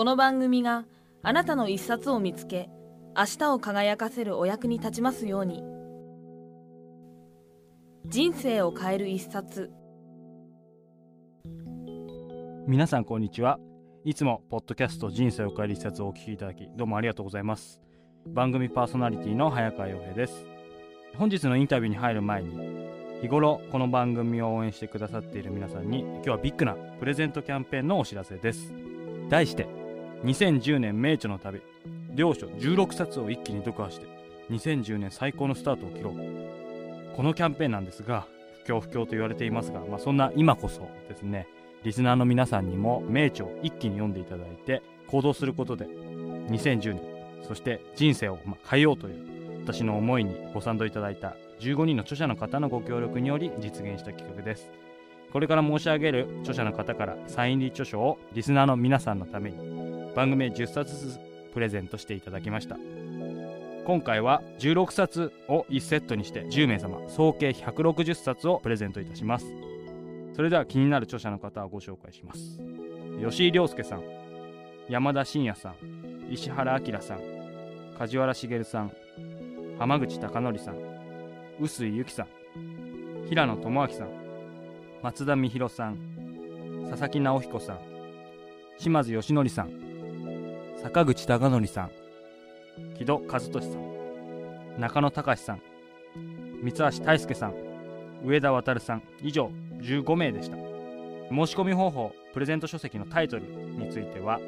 この番組があなたの一冊を見つけ明日を輝かせるお役に立ちますように。人生を変える一冊。皆さんこんにちは。いつもポッドキャスト人生を変える一冊をお聞きいただきどうもありがとうございます。番組パーソナリティの早川洋平です。本日のインタビューに入る前に日頃この番組を応援してくださっている皆さんに今日はビッグなプレゼントキャンペーンのお知らせです。題して2010年名著の旅。両書16冊を一気に読破して2010年最高のスタートを切ろう。このキャンペーンなんですが不況不況と言われていますが、まあ、そんな今こそですねリスナーの皆さんにも名著を一気に読んでいただいて行動することで2010年そして人生を変えようという私の思いにご賛同いただいた15人の著者の方のご協力により実現した企画です。これから申し上げる著者の方からサイン入り著書をリスナーの皆さんのために番組で10冊ずつプレゼントしていただきました。今回は16冊を1セットにして10名様総計160冊をプレゼントいたします。それでは気になる著者の方をご紹介します。吉井亮介さん山田真也さん石原明さん梶原茂さん浜口貴則さん臼井由紀さん平野智明さん松田美弘さん佐々木直彦さん島津義則さん坂口孝則さん。木戸和俊さん。中野隆さん。三橋大輔さん。上田渉さん。以上15名でした。申し込み方法プレゼント書籍のタイトルについては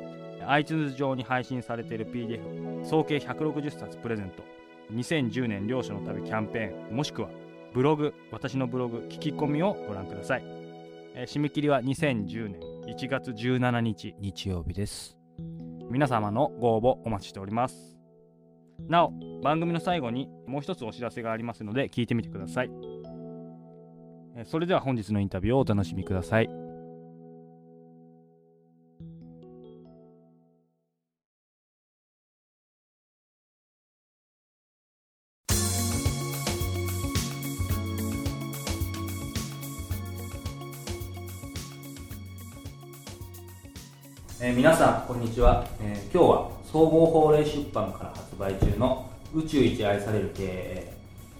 iTunes 上に配信されている PDF 総計160冊プレゼント。2010年両所の旅キャンペーンもしくはブログ私のブログ聞き込みをご覧ください、えー、締め切りは2010年1月17日。日曜日です皆様のご応募お待ちしております。なお番組の最後にもう一つお知らせがありますので聞いてみてください。それでは本日のインタビューをお楽しみください。んこんにちは、えー、今日は総合法令出版から発売中の宇宙一愛される経営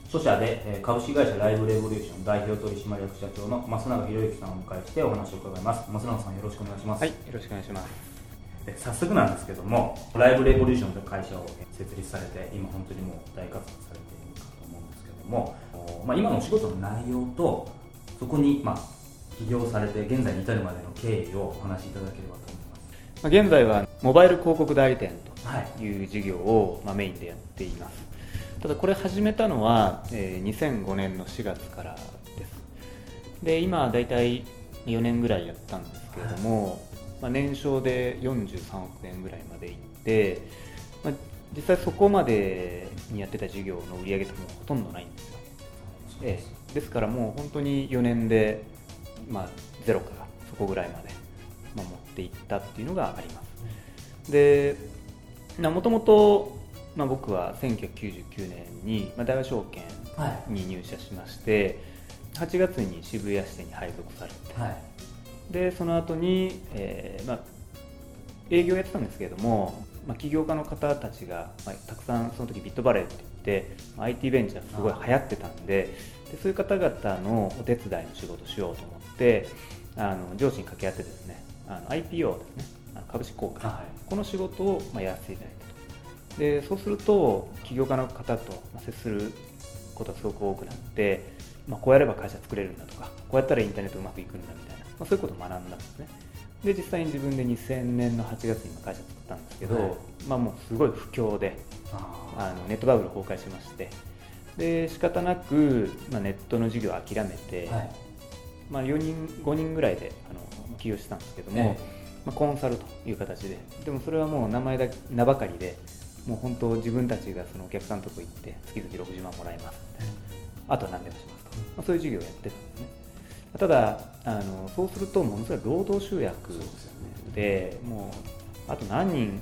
著者で、えー、株式会社ライブレボリューション代表取締役社長の増永博之さんをお迎えしてお話を伺います。増永さんよろしくお願いします。はいよろしくお願いします。で早速なんですけどもライブレボリューションという会社を設立されて今本当にもう大活躍されているかと思うんですけども、まあ、今のお仕事の内容とそこに、まあ、起業されて現在に至るまでの経緯をお話しいただければとます現在はモバイル広告代理店という事業を、まメインでやっています。ただこれ始めたのは、え2005年の4月からです。で今大体4年ぐらいやったんですけれども、まあ、年商で43億円ぐらいまでいって、まあ、実際そこまでにやってた事業の売り上げってもほとんどないんですよ、ええ、ですからもう本当に4年で、まあ、ゼロからそこぐらいまでっていったっていうのがあります。でもともと、まあ、僕は1999年に、まあ、大和証券に入社しまして、はい、8月に渋谷支店に配属されて、はい、でその後に、えーまあ、営業やってたんですけれども、まあ、起業家の方たちが、まあ、たくさんその時ビットバレーって言って IT ベンチャーすごい流行ってたんででそういう方々のお手伝いの仕事をしようと思ってあの上司に掛け合ってですねあの IPO ですね。株式交換、はい、この仕事をまあやらせていただいたと。でそうすると起業家の方と接することがすごく多くなって、まあ、こうやれば会社作れるんだとかこうやったらインターネットうまくいくんだみたいな、まあ、そういうことを学んだんですね。で実際に自分で2000年の8月に会社作ったんですけど、はい、まあ、もうすごい不況であのネットバブル崩壊しまして。で仕方なく、まあ、ネットの事業を諦めて、はい、まあ、4人5人ぐらいであの起業したんですけども、まあ、コンサルという形ででもそれはもう名前だ名ばかりでもう本当自分たちがそのお客さんのとこ行って月々60万もらえます。みたいなあとは何でもしますと、まあ、そういう事業をやってたんですね。ただあのそうするとものすごい労働集約でもうあと何人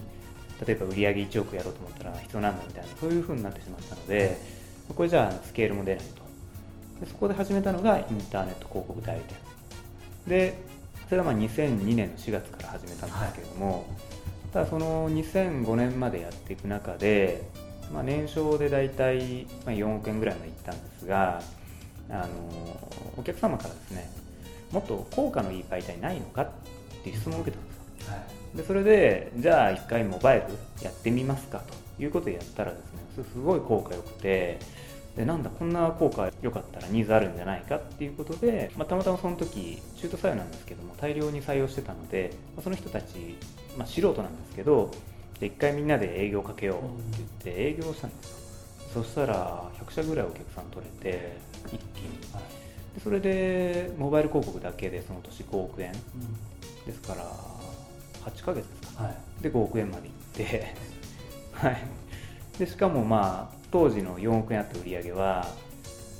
例えば売上1億やろうと思ったら必要なんだみたいなそういうふうになってしまったのでこれじゃあスケールも出ないと。でそこで始めたのがインターネット広告代理店。でそれはまあ2002年の4月から始めたんですけれども、はい、ただその2005年までやっていく中で、まあ、年商で大体4億円ぐらいまでいったんですがあのお客様からですねもっと効果のいい媒体ないのかっていう質問を受けたんですよ、はい、でそれでじゃあ一回モバイルやってみますかということをやったらですねすごい効果良くてでなんだこんな効果良かったらニーズあるんじゃないかっていうことで、まあ、たまたまその時中途採用なんですけども大量に採用してたので、まあ、その人たち、まあ、素人なんですけどで一回みんなで営業かけようって言って営業したんですよ、そしたら100社ぐらいお客さん取れて一気に、でそれでモバイル広告だけでその年5億円、ですから8ヶ月ですか、はい、で5億円までいって。はい。でしかもまあ当時の4億円あった売り上げは、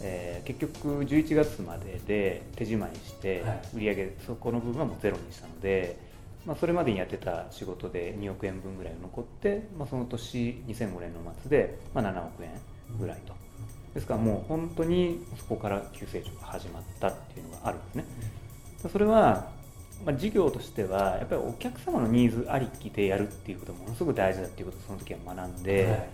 えー、結局11月までで手仕舞いして、売り上げそこの部分はもうゼロにしたので、まあ、それまでにやってた仕事で2億円分ぐらい残って、まあ、その年2005年の末で、まあ、7億円ぐらいと。ですからもう本当にそこから急成長が始まったっていうのがあるんですね。それはまあ、事業としてはやっぱりお客様のニーズありきでやるっていうことものすごく大事だっていうことをその時は学んで、はい、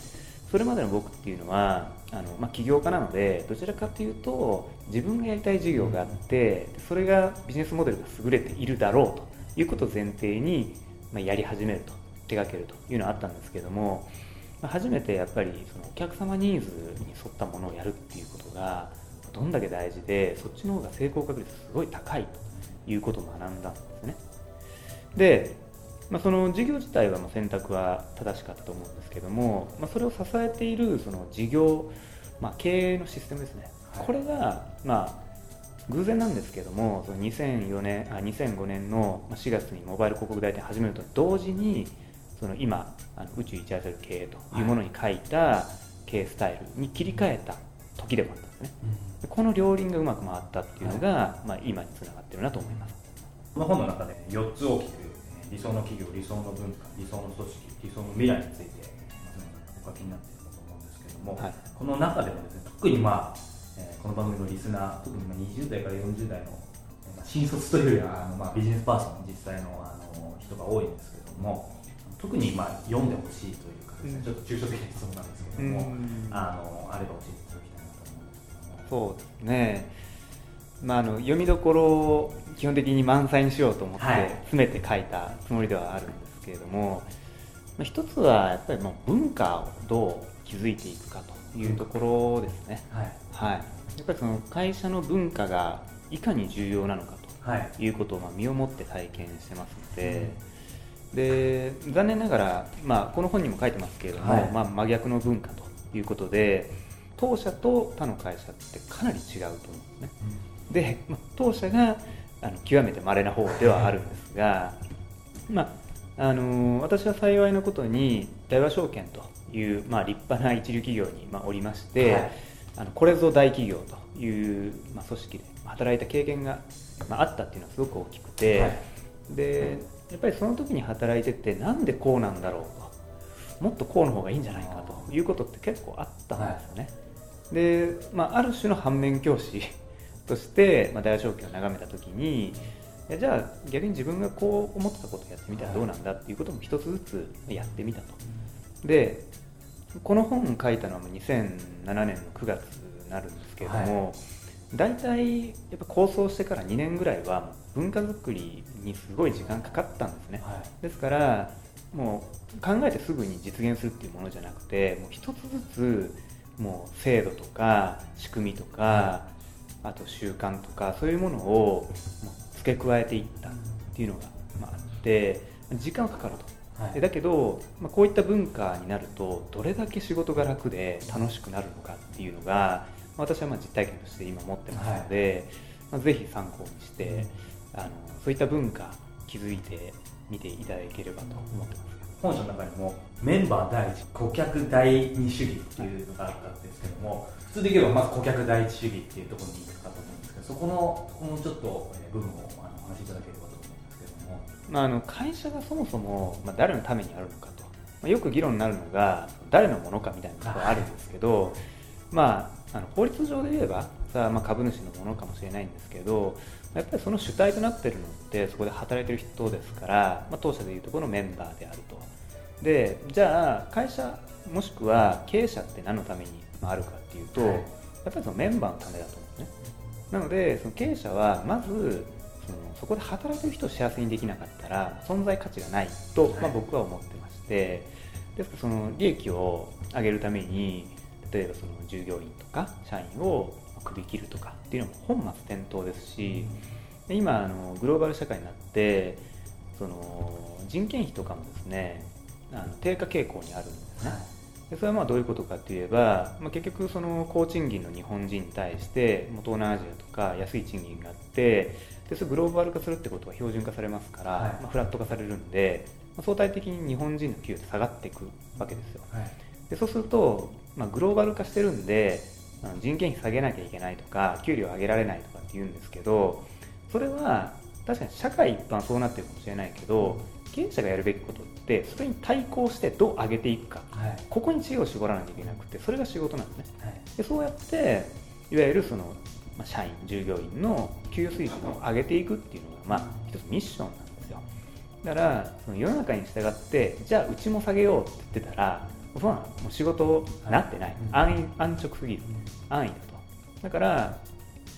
それまでの僕っていうのはあの、まあ、起業家なのでどちらかというと自分がやりたい事業があってそれがビジネスモデルが優れているだろうということを前提に、まあ、やり始めると手掛けるというのはあったんですけども、まあ、初めてやっぱりそのお客様ニーズに沿ったものをやるっていうことがどんだけ大事でそっちの方が成功確率すごい高いということを学んだんですね。でまあ、その事業自体はもう選択は正しかったと思うんですけども、まあ、それを支えているその事業、まあ、経営のシステムですね、はい、これが、まあ、偶然なんですけどもその2004年あ2005年の4月にモバイル広告代理店始めると同時にその今あの宇宙一愛される経営というものに書いた経営スタイルに切り替えた時でもあったんですね、うん、この両輪がうまく回ったっていうのが、はい、まあ、今につながってるなと思います。この本の中で4つ大きく理想の企業理想の文化理想の組織理想の未来についてお書きになっていると思うんですけども、はい、この中でもですね特にまあ、えー、この番組のリスナー特にまあ20代から40代の、まあ、新卒というよりはあの、まあ、ビジネスパーソン実際のあの人が多いんですけども特にまあ読んでほしいというかね、うん、ちょっと抽象的な質問なんですけども、あのあれば教えていただきたいなと思うんですけども。そうですねまあ、あの読みどころを基本的に満載にしようと思って詰めて書いたつもりではあるんですけれども、まあ、一つはやっぱりまあ文化をどう築いていくかというところですね、はい、はい、やっぱりその会社の文化がいかに重要なのかとい。うことをまあ身をもって体験してますので、で残念ながら、まあ、この本にも書いてますけれども、はい、まあ、真逆の文化ということで当社と他の会社ってかなり違うと思うんですね。で、まあ、当社があの極めて稀な方ではあるんですが、まああのー、私は幸いなことに大和証券という、まあ、立派な一流企業に、まあ、おりまして、はい、あのこれぞ大企業という、まあ、組織で働いた経験が、まあ、あったっていうのはすごく大きくて、はい、でやっぱりその時に働いててなんでこうなんだろうともっとこうの方がいいんじゃないかということって結構あったんですよね。はい、で、まあ、ある種の反面教師として、まあ、大和証券を眺めた時にじゃあ逆に自分がこう思ってたことをやってみたらどうなんだっていうことも一つずつやってみたと。でこの本を書いたのは2007年の9月になるんですけれども、はい、大体やっぱ構想してから2年ぐらいは文化づくりにすごい時間かかったんですね、はい、ですからもう考えてすぐに実現するっていうものじゃなくてもう一つずつもう制度とか仕組みとか、あと習慣とかそういうものを付け加えていったっていうのが、まあ、あって時間はかかると、はい、だけど、まあ、こういった文化になるとどれだけ仕事が楽で楽しくなるのかっていうのが私はまあ実体験として今持ってますので、はい。まあ、ぜひ参考にして、あのそういった文化築いて見ていただければと思ってます。本書の中にもメンバー第一顧客第二主義っていうのがあったんですけども普通で言えばまず顧客第一主義っていうところにそこのこのちょっと部分をあのお話しいただければと思うんですけども、まあ、あの会社がそもそも、まあ、誰のためにあるのかと、まあ、よく議論になるのが誰のものかみたいなところがあるんですけど、まあ、あの法律上で言えばさあ、まあ、株主のものかもしれないんですけどやっぱりその主体となっているのってそこで働いてる人ですから、まあ、当社でいうところのメンバーであると。でじゃあ会社もしくは経営者って何のためにあるかっていうと、はい、やっぱりそのメンバーのためだと思うんですねなのでその経営者はまずそのそこで働いてる人を幸せにできなかったら存在価値がないと、まあ、僕は思ってまして、ですからその利益を上げるために例えばその従業員とか社員を首切るとかっていうのも本末転倒ですし今あのグローバル社会になってその人件費とかもですねあの低下傾向にあるんですね、はい、でそれはまあどういうことかといえば、まあ、結局その高賃金の日本人に対して東南アジアとか安い賃金があってでそれグローバル化するってことは標準化されますから、はい、まあ、フラット化されるんで、まあ、相対的に日本人の給与って下がっていくわけですよ、はい、でそうすると、まあ、グローバル化してるんで人件費下げなきゃいけないとか給料上げられないとかって言うんですけどそれは確かに社会一般そうなってるかもしれないけど経営者がやるべきことってそれに対抗してどう上げていくか、はい、ここに知恵を絞らなきゃいけなくてそれが仕事なんですね、はい、でそうやっていわゆるその、まあ、社員従業員の給与水準を上げていくっていうのが、まあ、一つミッションなんですよ。だからその世の中に従ってじゃあうちも下げようって言ってたらそうなのもう仕事なってない、はい、安安直すぎる。安易だと。だから、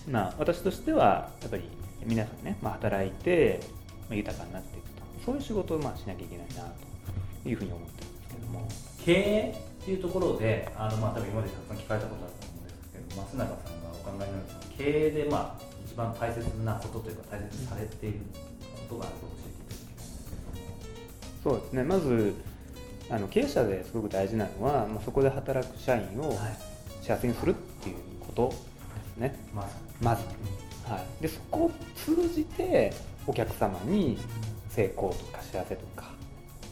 まあ、私としてはやっぱり皆さんね、まあ、働いて、まあ、豊かになってそういう仕事をまあしなきゃいけないなというふうに思ってるんですけども。経営っていうところであの、まあ、多分今までたくさん聞かれたことあると思うんですけど松永さんがお考えになる経営で、まあ、一番大切なことというか大切にされていることがあると教えていただきたいんですけど。もそうですね。まずあの経営者ですごく大事なのは、まあ、そこで働く社員を幸せにするっていうことですね、まず。まず、はい、でそこを通じてお客様に成功とか幸せとか、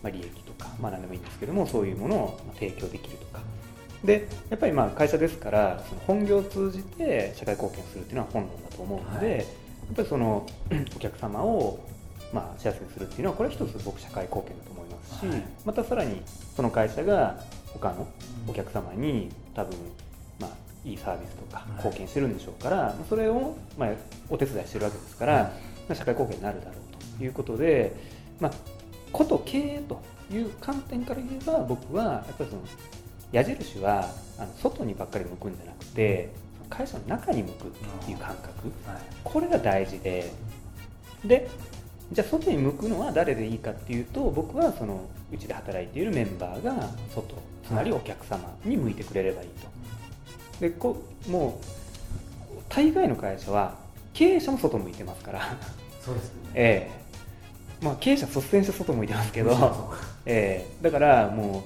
まあ、利益とか、まあ、何でもいいんですけどもそういうものを提供できるとか。でやっぱりまあ会社ですからその本業を通じて社会貢献するっていうのは本能だと思うので、はい、やっぱりその お客様をまあ幸せにするっていうのはこれは一つ僕社会貢献だと思いますし、はい、またさらにその会社が他のお客様に多分まあいいサービスとか貢献してるんでしょうから、はい、それをまあお手伝いしてるわけですから、まあ、社会貢献になるだろうということで、まあ、こと経営という観点から言えば僕はやっぱりその矢印はあの外にばっかり向くんじゃなくて会社の中に向くっていう感覚、はい、これが大事ででじゃあ外に向くのは誰でいいかっていうと僕はそのうちで働いているメンバーが外つまりお客様に向いてくれればいいと。でこもう大概の会社は経営者も外向いてますから。そうですね、ええまあ、経営者率先して外向いてますけど、ええだからも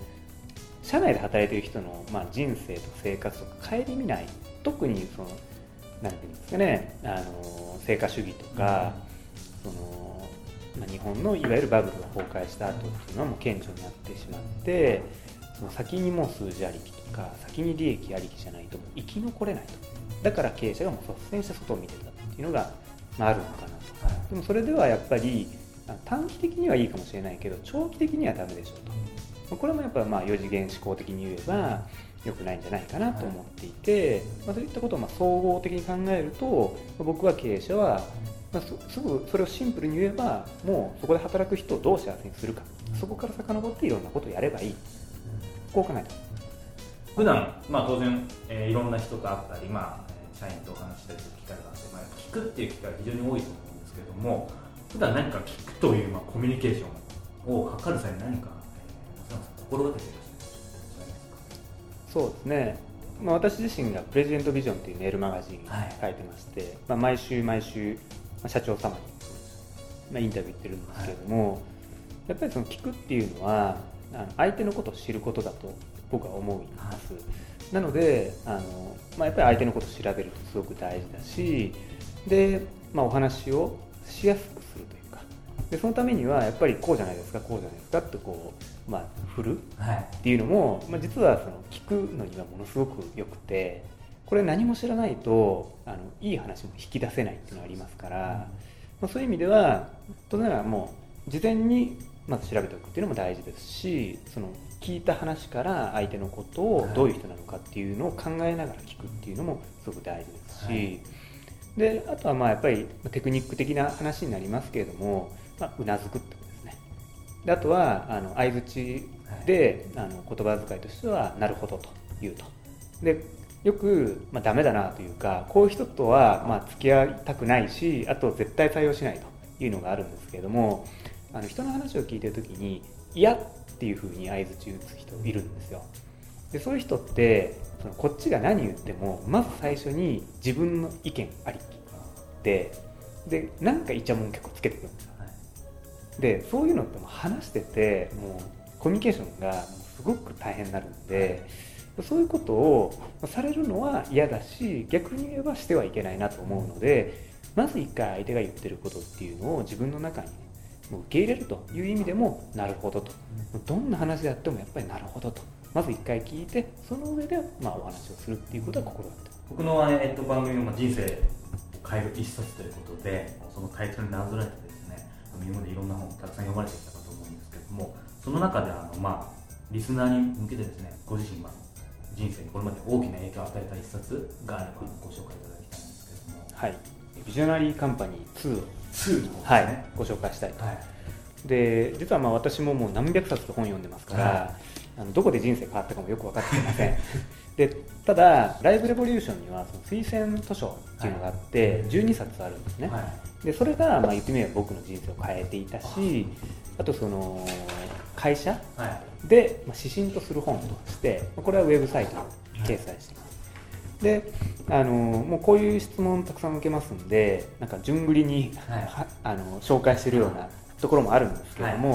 う社内で働いてる人の、まあ、人生と生活とか顧みない。特にそのなんていうんですかねあの成果主義とか、うん、そのまあ、日本のいわゆるバブルが崩壊した後っていうのはもう顕著になってしまってその先にもう数字ありきとか先に利益ありきじゃないと生き残れないと。だから経営者がもう率先して外を見てたっていうのが、まあ、あるのかなと、はい、でもそれではやっぱり短期的にはいいかもしれないけど長期的にはダメでしょうとこれもやっぱまあ4次元思考的に言えば良くないんじゃないかなと思っていて、まあ、そういったことをまあ総合的に考えると僕は経営者はまあ、すぐそれをシンプルに言えばもうそこで働く人をどう幸せにするか。そこから遡っていろんなことをやればいい。こう考えた。普段、まあ当然、えー、いろんな人と会ったり、まあ、社員とお話したりする機会があって、まあ、聞くっていう機会が非常に多いと思うんですけども普段何か聞くという、まあ、コミュニケーションを図る際に何か、えー、心がけていらっしゃいますか？そうですね。まあ、私自身がプレジデントビジョンというメールマガジンを書いてまして、はい、まあ、毎週毎週社長様に、まあ、インタビューってるんですけれども、はい、やっぱりその聞くっていうのはあの相手のことを知ることだと僕は思います、はい、なのであの、まあ、やっぱり相手のことを調べるとすごく大事だしで、まあ、お話をしやすくでそのためにはやっぱりこうじゃないですかこうじゃないですかってこう、まあ、振るっていうのも、まあ、実はその聞くのにはものすごくよくてこれ何も知らないとあのいい話も引き出せないっていうのがありますから、まあ、そういう意味では当然ならもう事前にまず調べておくっていうのも大事ですしその聞いた話から相手のことをどういう人なのかっていうのを考えながら聞くっていうのもすごく大事ですし、はい、であとはまあやっぱりテクニック的な話になりますけれどもまあ、うなずくってことですね。であとはあの相づちで、はい、あの言葉遣いとしては「なるほど」と言うと。でよく、まあ、ダメだなというかこういう人とは、まあ、付き合いたくないしあと絶対採用しないというのがあるんですけれどもあの人の話を聞いてる時に「嫌」っていうふうに相づち打つ人いるんですよ。でそういう人ってそのこっちが何言ってもまず最初に自分の意見ありきででなんかイチャモン結構つけてくるんですよでそういうのっても話しててもうコミュニケーションがすごく大変になるんでそういうことをされるのは嫌だし逆に言えばしてはいけないなと思うのでまず一回相手が言ってることっていうのを自分の中に受け入れるという意味でもなるほどと。どんな話であってもやっぱりなるほどと。まず一回聞いてその上でまあお話をするっていうことは心がけて。僕の、えっと、番組の人生を変える一冊ということでそのタイトルになぞらえて今までいろんな本たくさん読まれてきたかと思うんですけれどもその中であの、まあ、リスナーに向けてですねご自身は人生にこれまで大きな影響を与えた一冊があればご紹介いただきたいんですけれども。はい。ビジョナリー。カンパニー2を2の、ね、はい、ご紹介したいと、はい、で実はまあ私ももう何百冊と本読んでますから、はい、あのどこで人生変わったかもよく分かっていません。でただライブレボリューションにはその推薦図書っていうのがあって、12冊あるんですね、はい。でそれがまあ言ってみれば僕の人生を変えていたしあ。とその会社で指針とする本としてこれはウェブサイトに掲載しています、であのもうこういう質問たくさん受けますんでなんか順繰りに、はい、あの紹介してるようなところもあるんですけれども、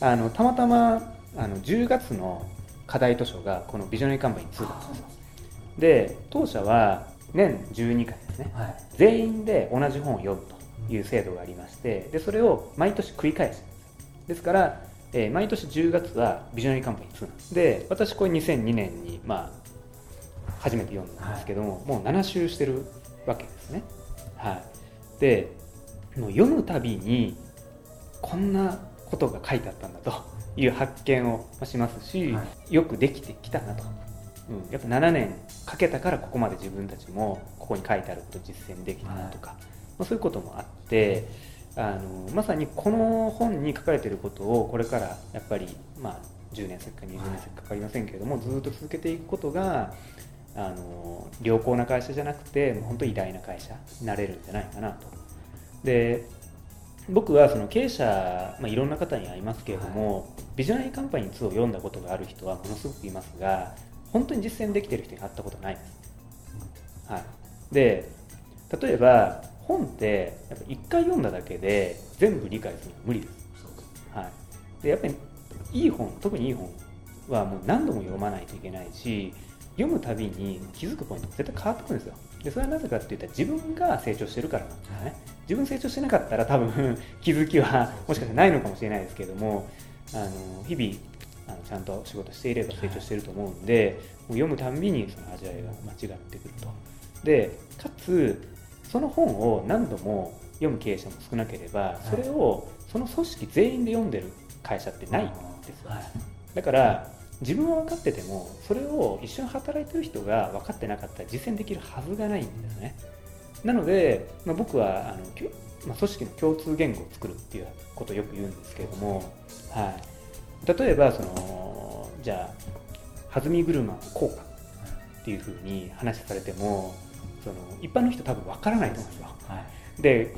はい、あのたまたまあの10月の課題図書がこのビジョナリーカンパニー2だったんです。で当社は年12回ですね、はい、全員で同じ本を読むという制度がありましてでそれを毎年繰り返すです。から、えー、毎年10月はビジョナリーカンパニー2なんですで私これ2002年に、まあ、初めて読んだんですけども、はい、もう7周してるわけですね、はい、でもう読むたびにこんなことが書いてあったんだという発見をしますし、はい、よくできてきたなと、うん、やっぱ7年かけたからここまで自分たちもここに書いてあることを実践できたなとか、はい。まあ、そういうこともあってあのまさにこの本に書かれていることをこれからやっぱり、まあ、10年先か20年先かかりませんけれども、ずっと続けていくことがあの良好な会社じゃなくて本当に偉大な会社になれるんじゃないかなと。で僕はその経営者、まあ、いろんな方に会いますけれども、はい、ビジョナリーカンパニー2を読んだことがある人はものすごくいますが本当に実践できている人に会ったことないです。はい、で例えば本ってやっぱ1回読んだだけで全部理解するのは無理です。はい、でやっぱりいい本特にいい本はもう何度も読まないといけないし読むたびに気づくポイント絶対変わってくるんですよ。でそれはなぜかって言ったら自分が成長してるからなんですよね。自分成長してなかったら多分 気づきはもしかしたらないのかもしれないですけれどもあの日々あのちゃんと仕事していれば成長してると思うんで、もう読むたんびにその味わいが間違ってくると。でかつその本を何度も読む経営者も少なければそれをその組織全員で読んでる会社ってないんですよ、だから自分は分かっててもそれを一緒に働いてる人が分かってなかったら実践できるはずがないんですね。なので、まあ、僕はあの、まあ、組織の共通言語を作るっていうことをよく言うんですけれども、はい、例えばそのじゃあ弾み車効果っていうふうに話されてもその一般の人多分分からないと思うんですよ、はい、で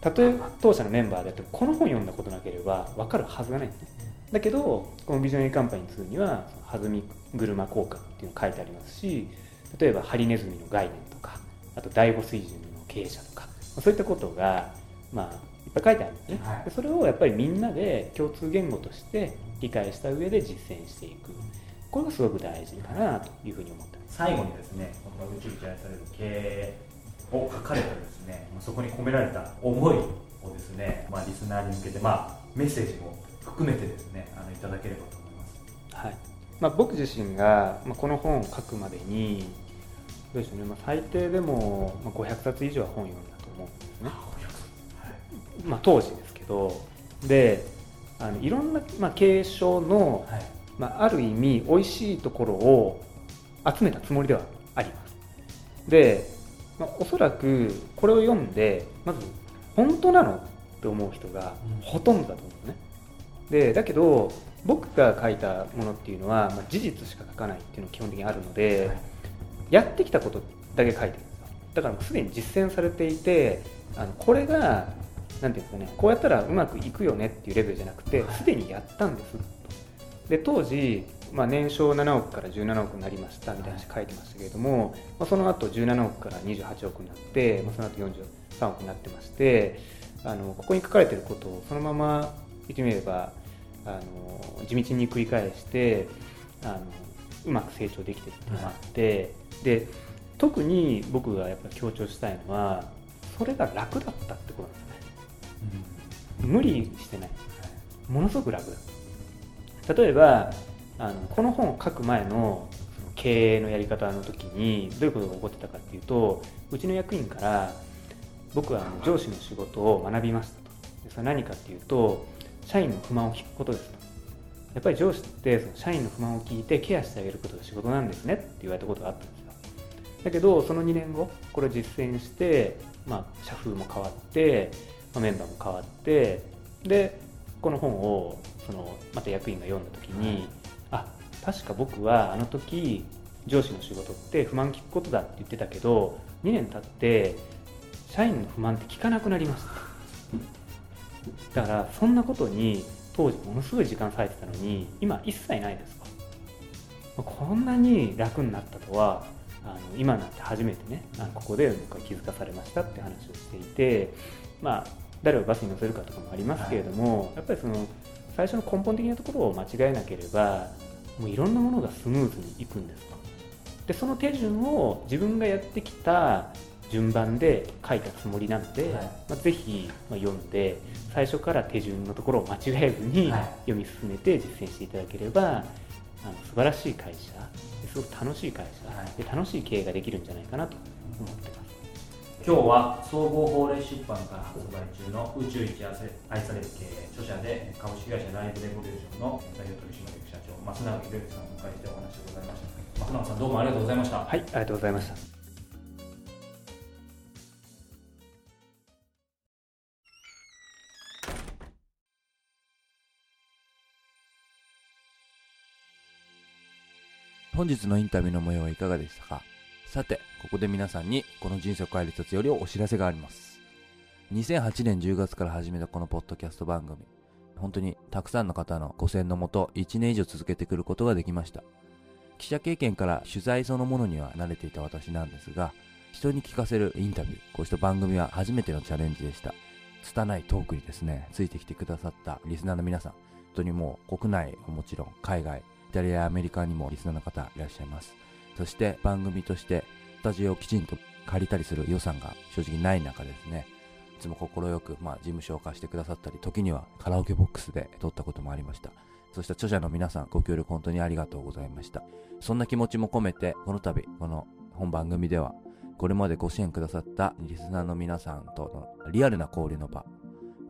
たとえ当社のメンバーであってもこの本読んだことなければ分かるはずがないんですねだけどこのビジョナリーカンパニー2には弾み車効果っていうの書いてありますし例えばハリネズミの概念とかあと第5水準の経営者とかそういったことがまあいっぱい書いてあるんですね、はい、それをやっぱりみんなで共通言語として理解した上で実践していく。これがすごく大事かなというふうに思ってます。最後にですねこの宇宙期待される経営を書かれたですねそこに込められた思いをですね、まあ、リスナーに向けて、まあ、メッセージも含めてですねあのいただければと思います。はい。まあ、僕自身が、まあ、この本を書くまでにどうでしょうね、まあ、最低でも、まあ、500冊以上は本を読んだと思うんですね、はい。まあ、当時ですけど。であのいろんな、まあ、継承の、はい、まあ、ある意味美味しいところを集めたつもりではあります。で、まあ、おそらくこれを読んでまず本当なのって思う人がほとんどだと思うんですね、でだけど僕が書いたものっていうのは、まあ、事実しか書かないっていうのが基本的にあるので、はい、やってきたことだけ書いてるんですよ。だからすでに実践されていてあのこれがなんていうんですかねこうやったらうまくいくよねっていうレベルじゃなくてすでにやったんです。で当時、まあ、年商7億から17億になりましたみたいな話書いてましたけれども、まあ、その後17億から28億になって、まあ、その後43億になってましてあのここに書かれてることをそのまま言ってみればあの地道に繰り返してあのうまく成長できてるっていうのがあって、で特に僕がやっぱ強調したいのはそれが楽だったってことなんですね、うん、無理してない。ものすごく楽だ。例えばあのこの本を書く前の経営のやり方の時にどういうことが起こってたかっていうとうちの役員から僕は上司の仕事を学びましたと。それは何かっていうと社員の不満を聞くことですと。やっぱり上司ってその社員の不満を聞いてケアしてあげることが仕事なんですねって言われたことがあったんですよ。だけどその2年後これを実践して、まあ、社風も変わって、まあ、メンバーも変わってでこの本をそのまた役員が読んだ時に、はい、あ確か僕はあの時上司の仕事って不満聞くことだって言ってたけど2年経って社員の不満って聞かなくなりましただからそんなことに当時ものすごい時間割いてたのに今一切ないですとこんなに楽になったとはあの今になって初めてねあのここで僕は気づかされましたって話をしていてまあ誰をバスに乗せるかとかもありますけれども、はい、やっぱりその最初の根本的なところを間違えなければもういろんなものがスムーズにいくんですと。でその手順を自分がやってきた順番で書いたつもりなので、はい、まあ、ぜひ、ま読んで最初から手順のところを間違えずに読み進めて実践していただければ、はい、あの素晴らしい会社すごく楽しい会社、はい、で楽しい経営ができるんじゃないかなと思ってます。今日は総合法令出版から発売中の宇宙一愛される経営著者で株式会社ライブレボリューションの代表取締役社長増永博之さんをお迎えしてお話をございました。増永さんどうもありがとうございました。はいありがとうございました本日のインタビューの模様はいかがでしたか？さて、ここで皆さんにこの人生を変える一つよりお知らせがあります。2008年10月から始めたこのポッドキャスト番組。本当にたくさんの方のご戦のもと1年以上続けてくることができました。記者経験から取材そのものには慣れていた私なんですが、人に聞かせるインタビュー、こうした番組は初めてのチャレンジでした。拙いトークにですね、ついてきてくださったリスナーの皆さん、本当にもう国内もちろん海外、タリアやアメリカにもリスナーの方いらっしゃいます。そして番組としてスタジオをきちんと借りたりする予算が正直ない中ですね、いつも快く、まあ、事務所を貸してくださったり、時にはカラオケボックスで撮ったこともありました。そして著者の皆さん、ご協力本当にありがとうございました。そんな気持ちも込めて、この度、この本番組では、これまでご支援くださったリスナーの皆さんとのリアルな交流の場、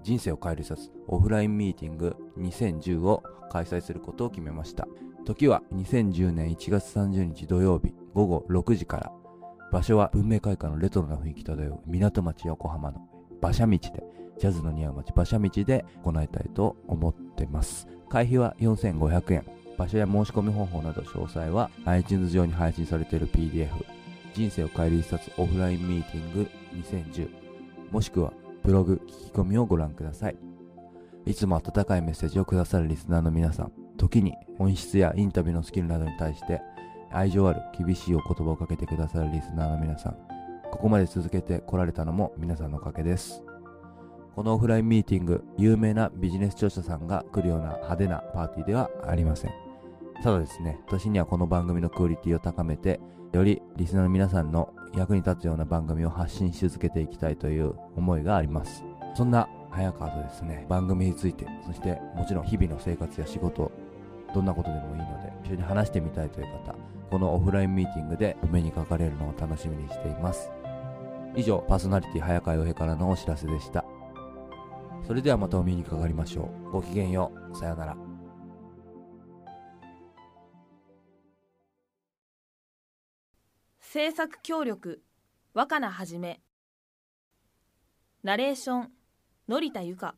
人生を変える一つオフラインミーティング2010を開催することを決めました。時は2010年1月30日土曜日午後6時から、場所は文明開化のレトロな雰囲気漂う港町横浜の馬車道で、ジャズの似合う街馬車道で行いたいと思ってます。会費は4500円。場所や申し込み方法など詳細は iTunes 上に配信されている PDF 人生を変える一冊オフラインミーティング2010もしくはブログ聞き込みをご覧ください。いつも温かいメッセージをくださるリスナーの皆さん、時に本質やインタビューのスキルなどに対して愛情ある厳しいお言葉をかけてくださるリスナーの皆さん、ここまで続けてこられたのも皆さんのおかげです。このオフラインミーティング、有名なビジネス著者さんが来るような派手なパーティーではありません。ただですね、私にはこの番組のクオリティを高めて、よりリスナーの皆さんの役に立つような番組を発信し続けていきたいという思いがあります。そんな早川とですね、番組について、そしてもちろん日々の生活や仕事、どんなことでもいいので、一緒に話してみたいという方、このオフラインミーティングでお目にかかれるのを楽しみにしています。以上、パーソナリティ早川洋平からのお知らせでした。それではまたお目にかかりましょう。ごきげんよう。さようなら。制作協力若菜はじめナレーション成田由香